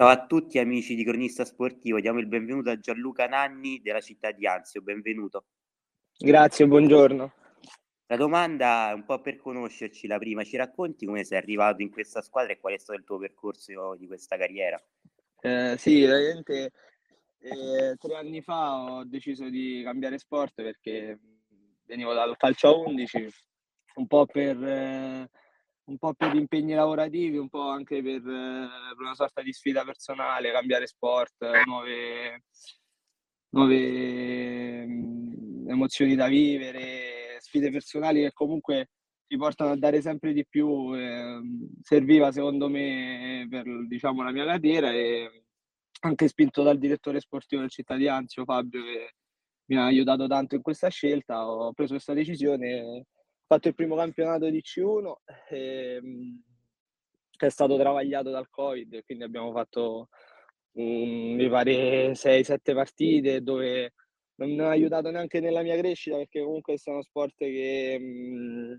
Ciao a tutti amici di Cronista Sportivo, diamo il benvenuto a Gianluca Nanni della città di Anzio, benvenuto. Grazie, buongiorno. La domanda è un po' per conoscerci, la prima, ci racconti come sei arrivato in questa squadra e qual è stato il tuo percorso di questa carriera? Eh, sì, veramente eh, tre anni fa ho deciso di cambiare sport perché venivo dal calcio a 11, un po' per, eh, un po per impegni lavorativi, un po' anche per, per, una sorta di sfida personale, cambiare sport, nuove, nuove mm, emozioni da vivere sfide personali che comunque ti portano a dare sempre di più. Eh, serviva secondo me per diciamo, la mia carriera e anche spinto dal direttore sportivo del Città di Anzio, Fabio, che mi ha aiutato tanto in questa scelta. Ho preso questa decisione, fatto il primo campionato di C1 e, che è stato travagliato dal Covid, quindi abbiamo fatto um, mi pare 6-7 partite dove non ha aiutato neanche nella mia crescita perché comunque è uno sport che, mm,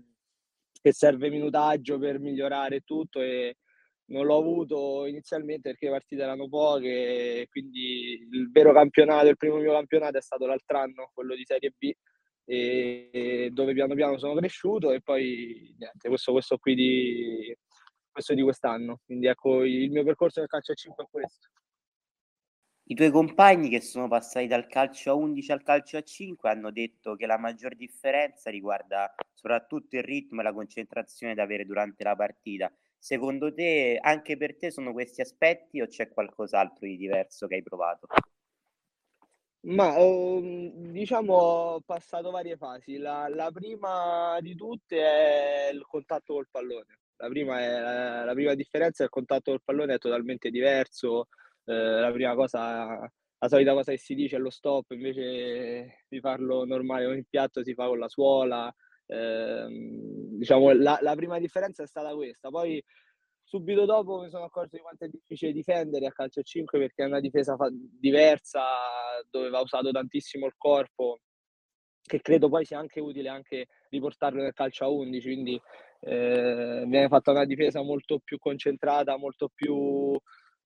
che serve minutaggio per migliorare tutto e non l'ho avuto inizialmente perché le partite erano poche, quindi il vero campionato, il primo mio campionato è stato l'altro anno, quello di Serie B, e dove piano piano sono cresciuto e poi niente, questo, questo qui di, questo di quest'anno. Quindi ecco, il mio percorso nel calcio a 5 è questo. I tuoi compagni che sono passati dal calcio a 11 al calcio a 5 hanno detto che la maggior differenza riguarda soprattutto il ritmo e la concentrazione da avere durante la partita. Secondo te, anche per te sono questi aspetti o c'è qualcos'altro di diverso che hai provato? Ma um, diciamo ho passato varie fasi. La, la, prima di tutte è il contatto col pallone. La prima, è, la, la prima differenza è il contatto col pallone è totalmente diverso eh, la prima cosa, la solita cosa che si dice è lo stop, invece di farlo normale con il piatto si fa con la suola. Eh, diciamo, la, la prima differenza è stata questa. Poi subito dopo mi sono accorto di quanto è difficile difendere a calcio 5 perché è una difesa fa- diversa dove va usato tantissimo il corpo che credo poi sia anche utile anche riportarlo nel calcio a 11 quindi eh, viene fatta una difesa molto più concentrata molto più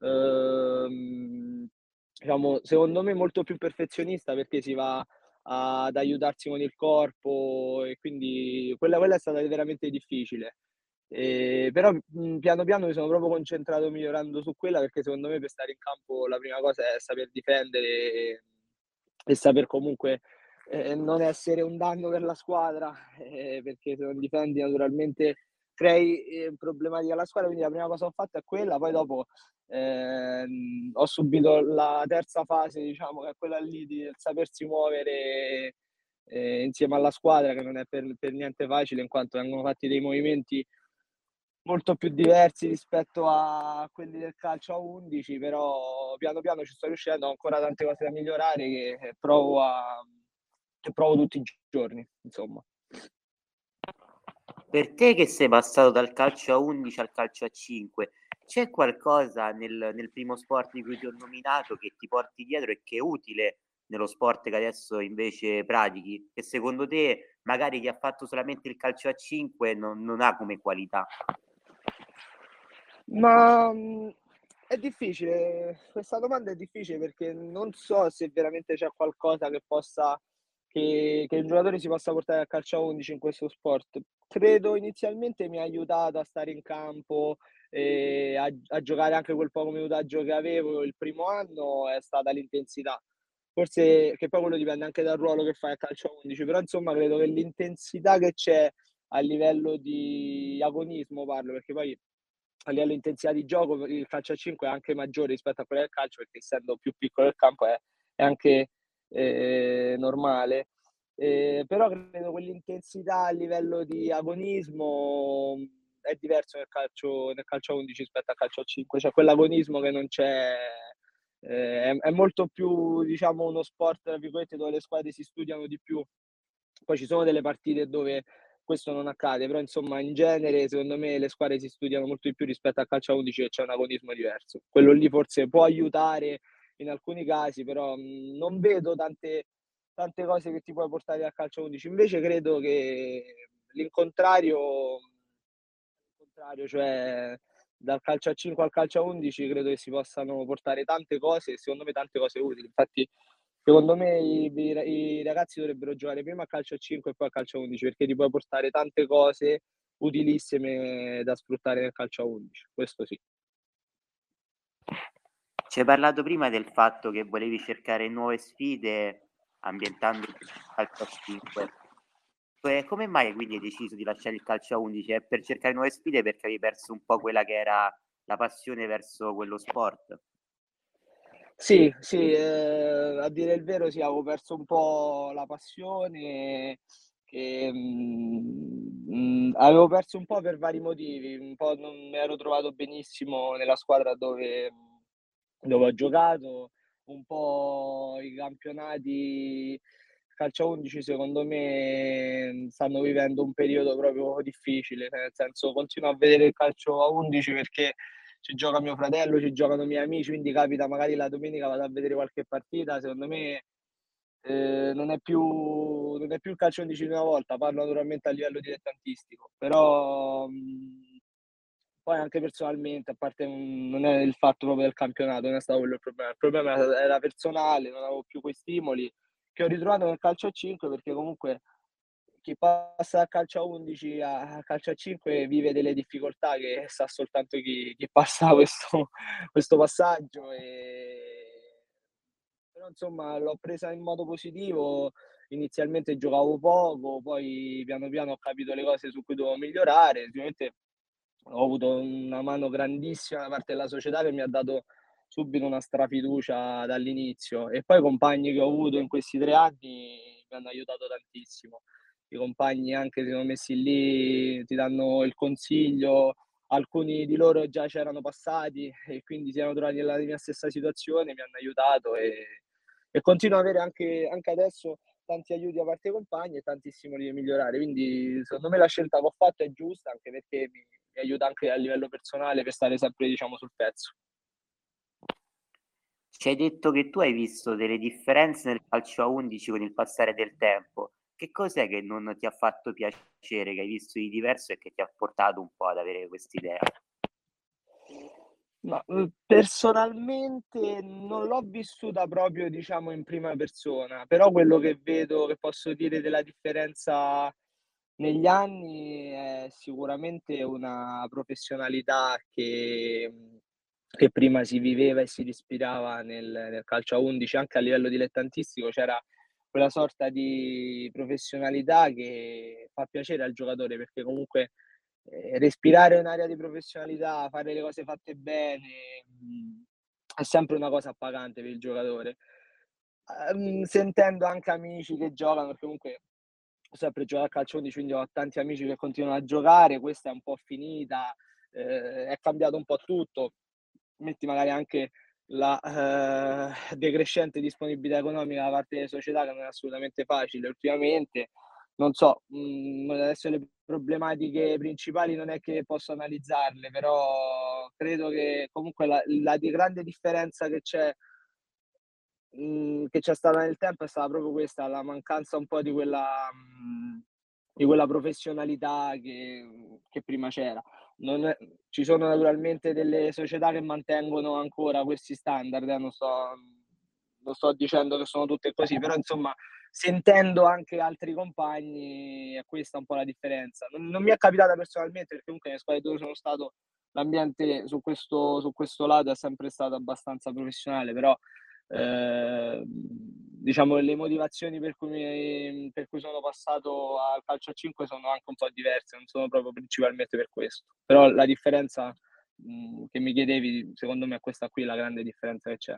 ehm, diciamo, secondo me molto più perfezionista perché si va ad aiutarsi con il corpo e quindi quella, quella è stata veramente difficile. E, però mh, piano piano mi sono proprio concentrato migliorando su quella perché secondo me per stare in campo la prima cosa è saper difendere e, e saper comunque eh, non essere un danno per la squadra eh, perché se non difendi naturalmente crei eh, problematiche alla squadra. Quindi la prima cosa che ho fatto è quella poi dopo eh, ho subito la terza fase, diciamo, che è quella lì di sapersi muovere eh, insieme alla squadra, che non è per, per, niente facile, in quanto vengono fatti dei movimenti molto più diversi rispetto a quelli del calcio a 11, però piano piano ci sto riuscendo, ho ancora tante cose da migliorare che provo, a, che provo tutti i giorni, insomma. Per te che sei passato dal calcio a 11 al calcio a 5, c'è qualcosa nel, nel primo sport di cui ti ho nominato che ti porti dietro e che è utile nello sport che adesso invece pratichi? Che secondo te magari chi ha fatto solamente il calcio a 5 non, non ha come qualità? Ma mm, è difficile, questa domanda è difficile perché non so se veramente c'è qualcosa che possa che, che, il giocatore si possa portare a calcio a 11 in questo sport. Credo inizialmente mi ha aiutato a stare in campo, e a, a giocare anche quel poco minutaggio che avevo il primo anno è stata l'intensità. Forse che poi quello dipende anche dal ruolo che fai a calcio a 11, però insomma credo che l'intensità che c'è a livello di agonismo parlo, perché poi a livello intensità di gioco il calcio a 5 è anche maggiore rispetto a quello del calcio, perché essendo più piccolo il campo è, è anche eh, normale. Eh, però credo quell'intensità a livello di agonismo è diverso nel calcio, nel calcio a 11 rispetto al calcio a 5, cioè quell'agonismo che non c'è, eh, è, è, molto più diciamo uno sport dove le squadre si studiano di più. Poi ci sono delle partite dove questo non accade, però insomma in genere secondo me le squadre si studiano molto di più rispetto al calcio a 11 che c'è un agonismo diverso. Quello lì forse può aiutare in alcuni casi, però non vedo tante, tante cose che ti puoi portare al calcio a 11. Invece credo che l'incontrario contrario, cioè dal calcio a 5 al calcio a 11 credo che si possano portare tante cose e secondo me tante cose utili. Infatti, secondo me i, i, i, ragazzi dovrebbero giocare prima a calcio a 5 e poi a calcio a 11 perché ti puoi portare tante cose utilissime da sfruttare nel calcio a 11. Questo sì. Ci hai parlato prima del fatto che volevi cercare nuove sfide ambientando il calcio a 5 come mai quindi hai deciso di lasciare il calcio a 11? È per cercare nuove sfide perché avevi perso un po' quella che era la passione verso quello sport? Sì, sì, eh, a dire il vero sì, avevo perso un po' la passione, che, mh, mm, mm, avevo perso un po' per vari motivi, un po' non mi ero trovato benissimo nella squadra dove, dove ho giocato, un po' i campionati calcio 11 secondo me stanno vivendo un periodo proprio difficile, nel senso continuo a vedere il calcio a 11 perché ci gioca mio fratello, ci giocano i miei amici, quindi capita magari la domenica vado a vedere qualche partita, secondo me eh, non, è più, non è più il calcio 11 di una volta, parlo naturalmente a livello dilettantistico, però mh, poi anche personalmente, a parte non è il fatto proprio del campionato, non è stato quello il problema, il problema era personale, non avevo più quei stimoli che ho ritrovato nel calcio a 5 perché comunque chi passa dal calcio a 11 a calcio a 5 vive delle difficoltà che sa soltanto chi, chi passa questo, questo passaggio e... però insomma l'ho presa in modo positivo. Inizialmente giocavo poco poi piano piano ho capito le cose su cui dovevo migliorare. Sicuramente ho avuto una mano grandissima da parte della società che mi ha dato subito una strafiducia dall'inizio. E poi i compagni che ho avuto in questi tre anni mi hanno aiutato tantissimo. I compagni anche si sono messi lì, ti danno il consiglio, alcuni di loro già c'erano passati e quindi si erano trovati nella mia stessa situazione, mi hanno aiutato e, e continuo ad avere anche, anche adesso tanti aiuti da parte dei compagni e tanti stimoli di migliorare. Quindi secondo me la scelta che ho fatto è giusta anche perché mi, mi aiuta anche a livello personale per stare sempre diciamo, sul pezzo. Ci hai detto che tu hai visto delle differenze nel calcio a 11 con il passare del tempo. Che cos'è che non ti ha fatto piacere, che hai visto di diverso e che ti ha portato un po' ad avere quest'idea? No, uhm, personalmente non l'ho vissuta proprio, diciamo, in prima persona, però quello che vedo, che posso dire della differenza negli anni è sicuramente una professionalità che che prima si viveva e si respirava nel, nel calcio a 11, anche a livello dilettantistico, c'era quella sorta di professionalità che fa piacere al giocatore perché comunque eh, respirare un'area di professionalità, fare le cose fatte bene, mh, mm, è sempre una cosa appagante per il giocatore. Um, sentendo anche amici che giocano, perché comunque ho sempre giocato a calcio 11, quindi ho tanti amici che continuano a giocare, questa è un po' finita, eh, è cambiato un po' tutto metti magari anche la eh, decrescente disponibilità economica da parte delle società che non è assolutamente facile ultimamente. Non so, mh, mm, adesso le problematiche principali non è che posso analizzarle, però credo che comunque la, la grande differenza che c'è, mm, che c'è stata nel tempo è stata proprio questa, la mancanza un po' di quella, mm, di quella professionalità che, che prima c'era è, ci sono naturalmente delle società che mantengono ancora questi standard, eh, non, sto, non sto dicendo che sono tutte così, però insomma sentendo anche altri compagni è questa un po' la differenza. Non, non mi è capitata personalmente perché comunque nelle squadre dove sono stato l'ambiente su questo, su questo lato è sempre stato abbastanza professionale, però eh, diciamo le motivazioni per cui, per cui sono passato al calcio a 5 sono anche un po' diverse, non sono proprio principalmente per questo. Però la differenza mh, che mi chiedevi, secondo me è questa qui la grande differenza che c'è.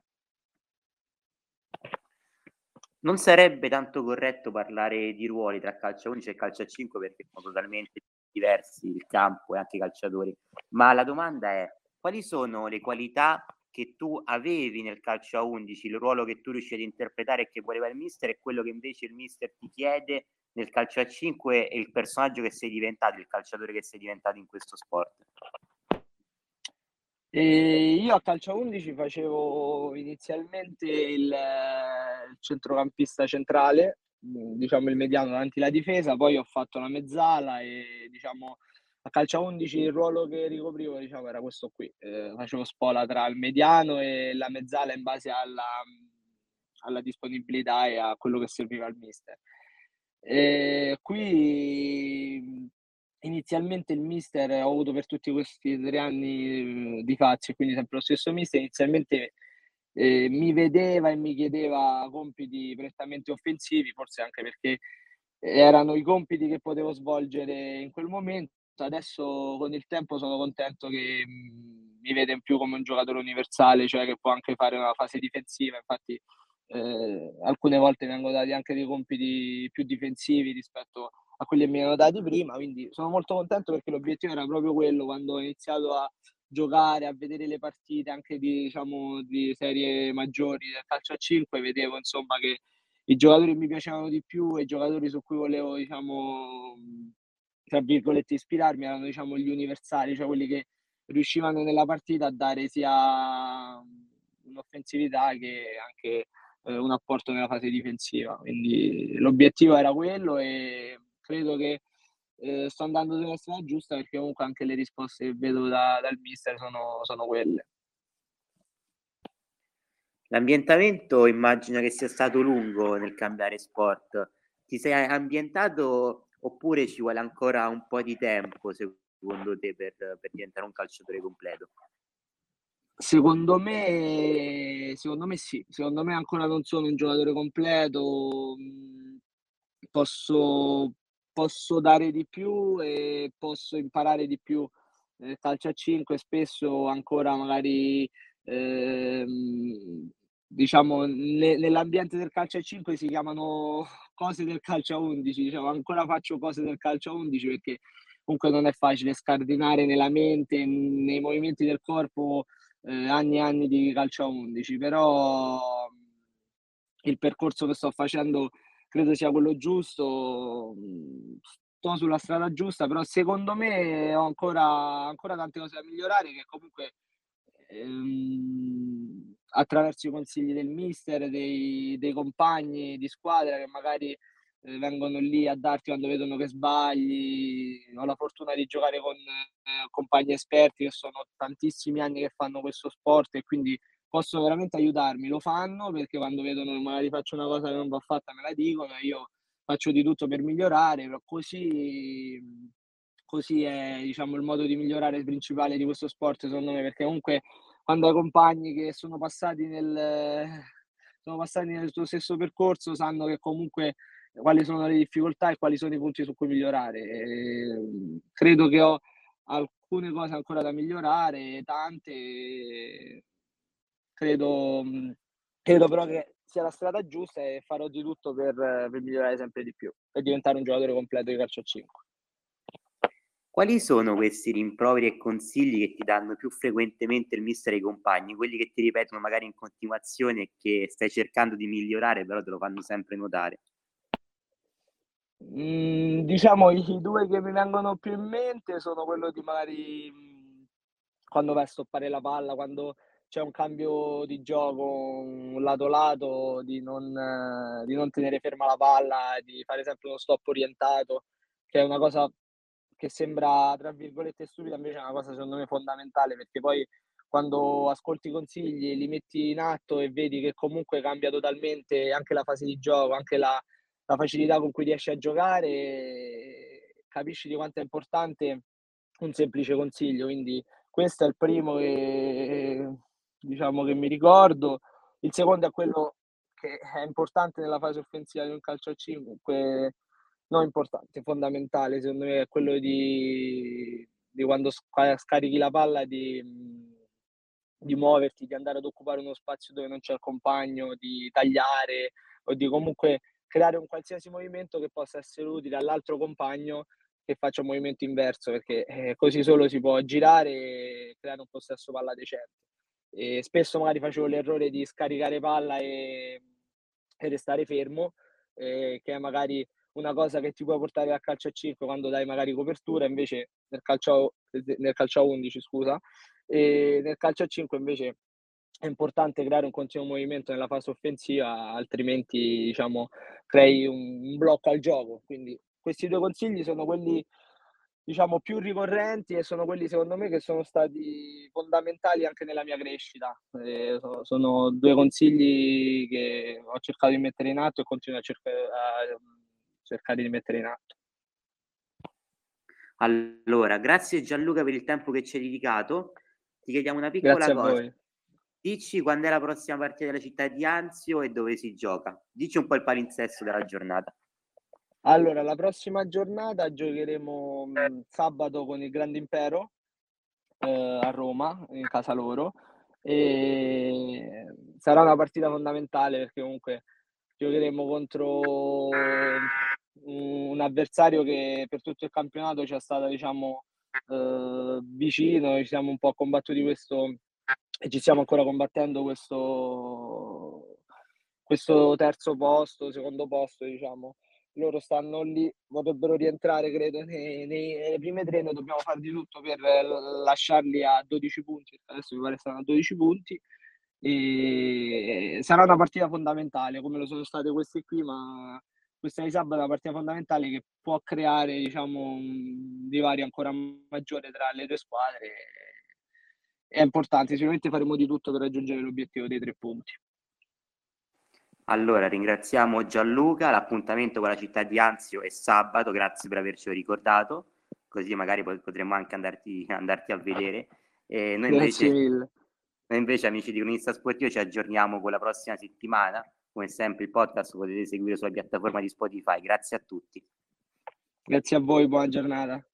Non sarebbe tanto corretto parlare di ruoli tra calcio a 11 e calcio a 5 perché sono totalmente diversi il campo e anche i calciatori, ma la domanda è quali sono le qualità che tu avevi nel calcio a 11, il ruolo che tu riuscivi ad interpretare e che voleva il mister e quello che invece il mister ti chiede nel calcio a 5 e il personaggio che sei diventato, il calciatore che sei diventato in questo sport? E io a calcio a 11 facevo inizialmente il, il centrocampista centrale, diciamo il mediano davanti alla difesa, poi ho fatto la mezzala e diciamo a calcio a 11 il ruolo che ricoprivo diciamo, era questo qui, eh, facevo spola tra il mediano e la mezzala in base alla, alla disponibilità e a quello che serviva al mister. E qui inizialmente il mister ho avuto per tutti questi tre anni di faccia, quindi sempre lo stesso mister, inizialmente eh, mi vedeva e mi chiedeva compiti prettamente offensivi, forse anche perché erano i compiti che potevo svolgere in quel momento. Adesso con il tempo sono contento che mh, mi vede in più come un giocatore universale, cioè che può anche fare una fase difensiva. Infatti, eh, alcune volte vengono dati anche dei compiti più difensivi rispetto a quelli che mi erano dati prima. Quindi sono molto contento perché l'obiettivo era proprio quello quando ho iniziato a giocare, a vedere le partite anche di, diciamo, di serie maggiori del calcio a 5, vedevo insomma che i giocatori mi piacevano di più e i giocatori su cui volevo, diciamo, tra virgolette, ispirarmi erano, diciamo, gli universali, cioè quelli che riuscivano nella partita a dare sia un'offensività che anche eh, un apporto nella fase difensiva. Quindi l'obiettivo era quello e credo che eh, sto andando nella strada giusta perché comunque anche le risposte che vedo da, dal mister sono, sono quelle. L'ambientamento immagino che sia stato lungo nel cambiare sport. Ti sei ambientato oppure ci vuole ancora un po' di tempo secondo te per, per diventare un calciatore completo? Secondo me, secondo me sì, secondo me ancora non sono un giocatore completo, posso, posso dare di più e posso imparare di più nel calcio a 5, spesso ancora magari ehm, diciamo ne, nell'ambiente del calcio a 5 si chiamano cose del calcio a 11, diciamo ancora faccio cose del calcio a 11 perché comunque non è facile scardinare nella mente, nei movimenti del corpo eh, anni e anni di calcio a 11, però il percorso che sto facendo credo sia quello giusto, sto sulla strada giusta, però secondo me ho ancora, ancora tante cose da migliorare che comunque ehm, attraverso i consigli del mister, dei, dei compagni di squadra che magari eh, vengono lì a darti quando vedono che sbagli. Ho la fortuna di giocare con eh, compagni esperti che sono tantissimi anni che fanno questo sport e quindi possono veramente aiutarmi. Lo fanno perché quando vedono che magari faccio una cosa che non va fatta me la dicono e io faccio di tutto per migliorare, però così, così è diciamo, il modo di migliorare principale di questo sport secondo me, perché comunque quando hai compagni che sono passati nel, sono passati nel tuo stesso percorso sanno che comunque quali sono le difficoltà e quali sono i punti su cui migliorare. E credo che ho alcune cose ancora da migliorare, tante, credo, credo però che sia la strada giusta e farò di tutto per, per migliorare sempre di più e diventare un giocatore completo di calcio a 5. Quali sono questi rimproveri e consigli che ti danno più frequentemente il mister e i compagni, quelli che ti ripetono magari in continuazione e che stai cercando di migliorare, però te lo fanno sempre notare? Mm, diciamo i due che mi vengono più in mente sono quello di magari mm, quando vai a stoppare la palla, quando c'è un cambio di gioco, un lato lato, di non, di non tenere ferma la palla, di fare sempre uno stop orientato, che è una cosa che sembra tra virgolette stupida, invece è una cosa secondo me fondamentale perché poi quando ascolti i consigli, li metti in atto e vedi che comunque cambia totalmente anche la fase di gioco, anche la, la facilità con cui riesci a giocare, capisci di quanto è importante un semplice consiglio. Quindi questo è il primo che, diciamo, che mi ricordo. Il secondo è quello che è importante nella fase offensiva di un calcio a 5, no importante, fondamentale secondo me è quello di, di quando scarichi la palla di, di muoverti, di andare ad occupare uno spazio dove non c'è il compagno, di tagliare o di comunque creare un qualsiasi movimento che possa essere utile all'altro compagno che faccia un movimento inverso, perché eh, così solo si può girare e creare un possesso palla decente. E spesso magari facevo l'errore di scaricare palla e, e restare fermo, eh, che è magari una cosa che ti può portare a calcio a 5 quando dai magari copertura, invece nel calcio, nel calcio a 11, scusa, e nel calcio a 5 invece è importante creare un continuo movimento nella fase offensiva, altrimenti diciamo, crei un, blocco al gioco. Quindi questi due consigli sono quelli diciamo, più ricorrenti e sono quelli secondo me che sono stati fondamentali anche nella mia crescita. Eh, sono due consigli che ho cercato di mettere in atto e continuo a, cerca- a cercare di mettere in atto. Allora, grazie Gianluca per il tempo che ci hai dedicato. Ti chiediamo una piccola grazie cosa. Dici quando è la prossima partita della città di Anzio e dove si gioca. Dici un po' il palinsesto della giornata. Allora, la prossima giornata giocheremo mh, mm, sabato con il Grande Impero eh, a Roma, in casa loro. E sarà una partita fondamentale perché comunque giocheremo contro un avversario che per tutto il campionato ci è stato diciamo eh, vicino, ci siamo un po' combattuti questo e ci stiamo ancora combattendo questo, questo terzo posto, secondo posto diciamo. Loro stanno lì, vorrebbero rientrare credo nei, nei, nelle prime tre, noi dobbiamo fare di tutto per lasciarli a 12 punti, adesso mi pare stanno a 12 punti, e sarà una partita fondamentale come lo sono state queste qui, ma questa di sabato è una partita fondamentale che può creare diciamo, un divario ancora maggiore tra le due squadre. È importante, sicuramente faremo di tutto per raggiungere l'obiettivo dei tre punti. Allora, ringraziamo Gianluca, l'appuntamento con la città di Anzio è sabato, grazie per avercelo ricordato, così magari potremmo anche andarti, andarti a vedere. E noi invece, noi invece, amici di Cronista Sportivo, ci aggiorniamo con la prossima settimana. Come sempre il podcast potete seguire sulla piattaforma di Spotify. Grazie a tutti. Grazie a voi, buona giornata.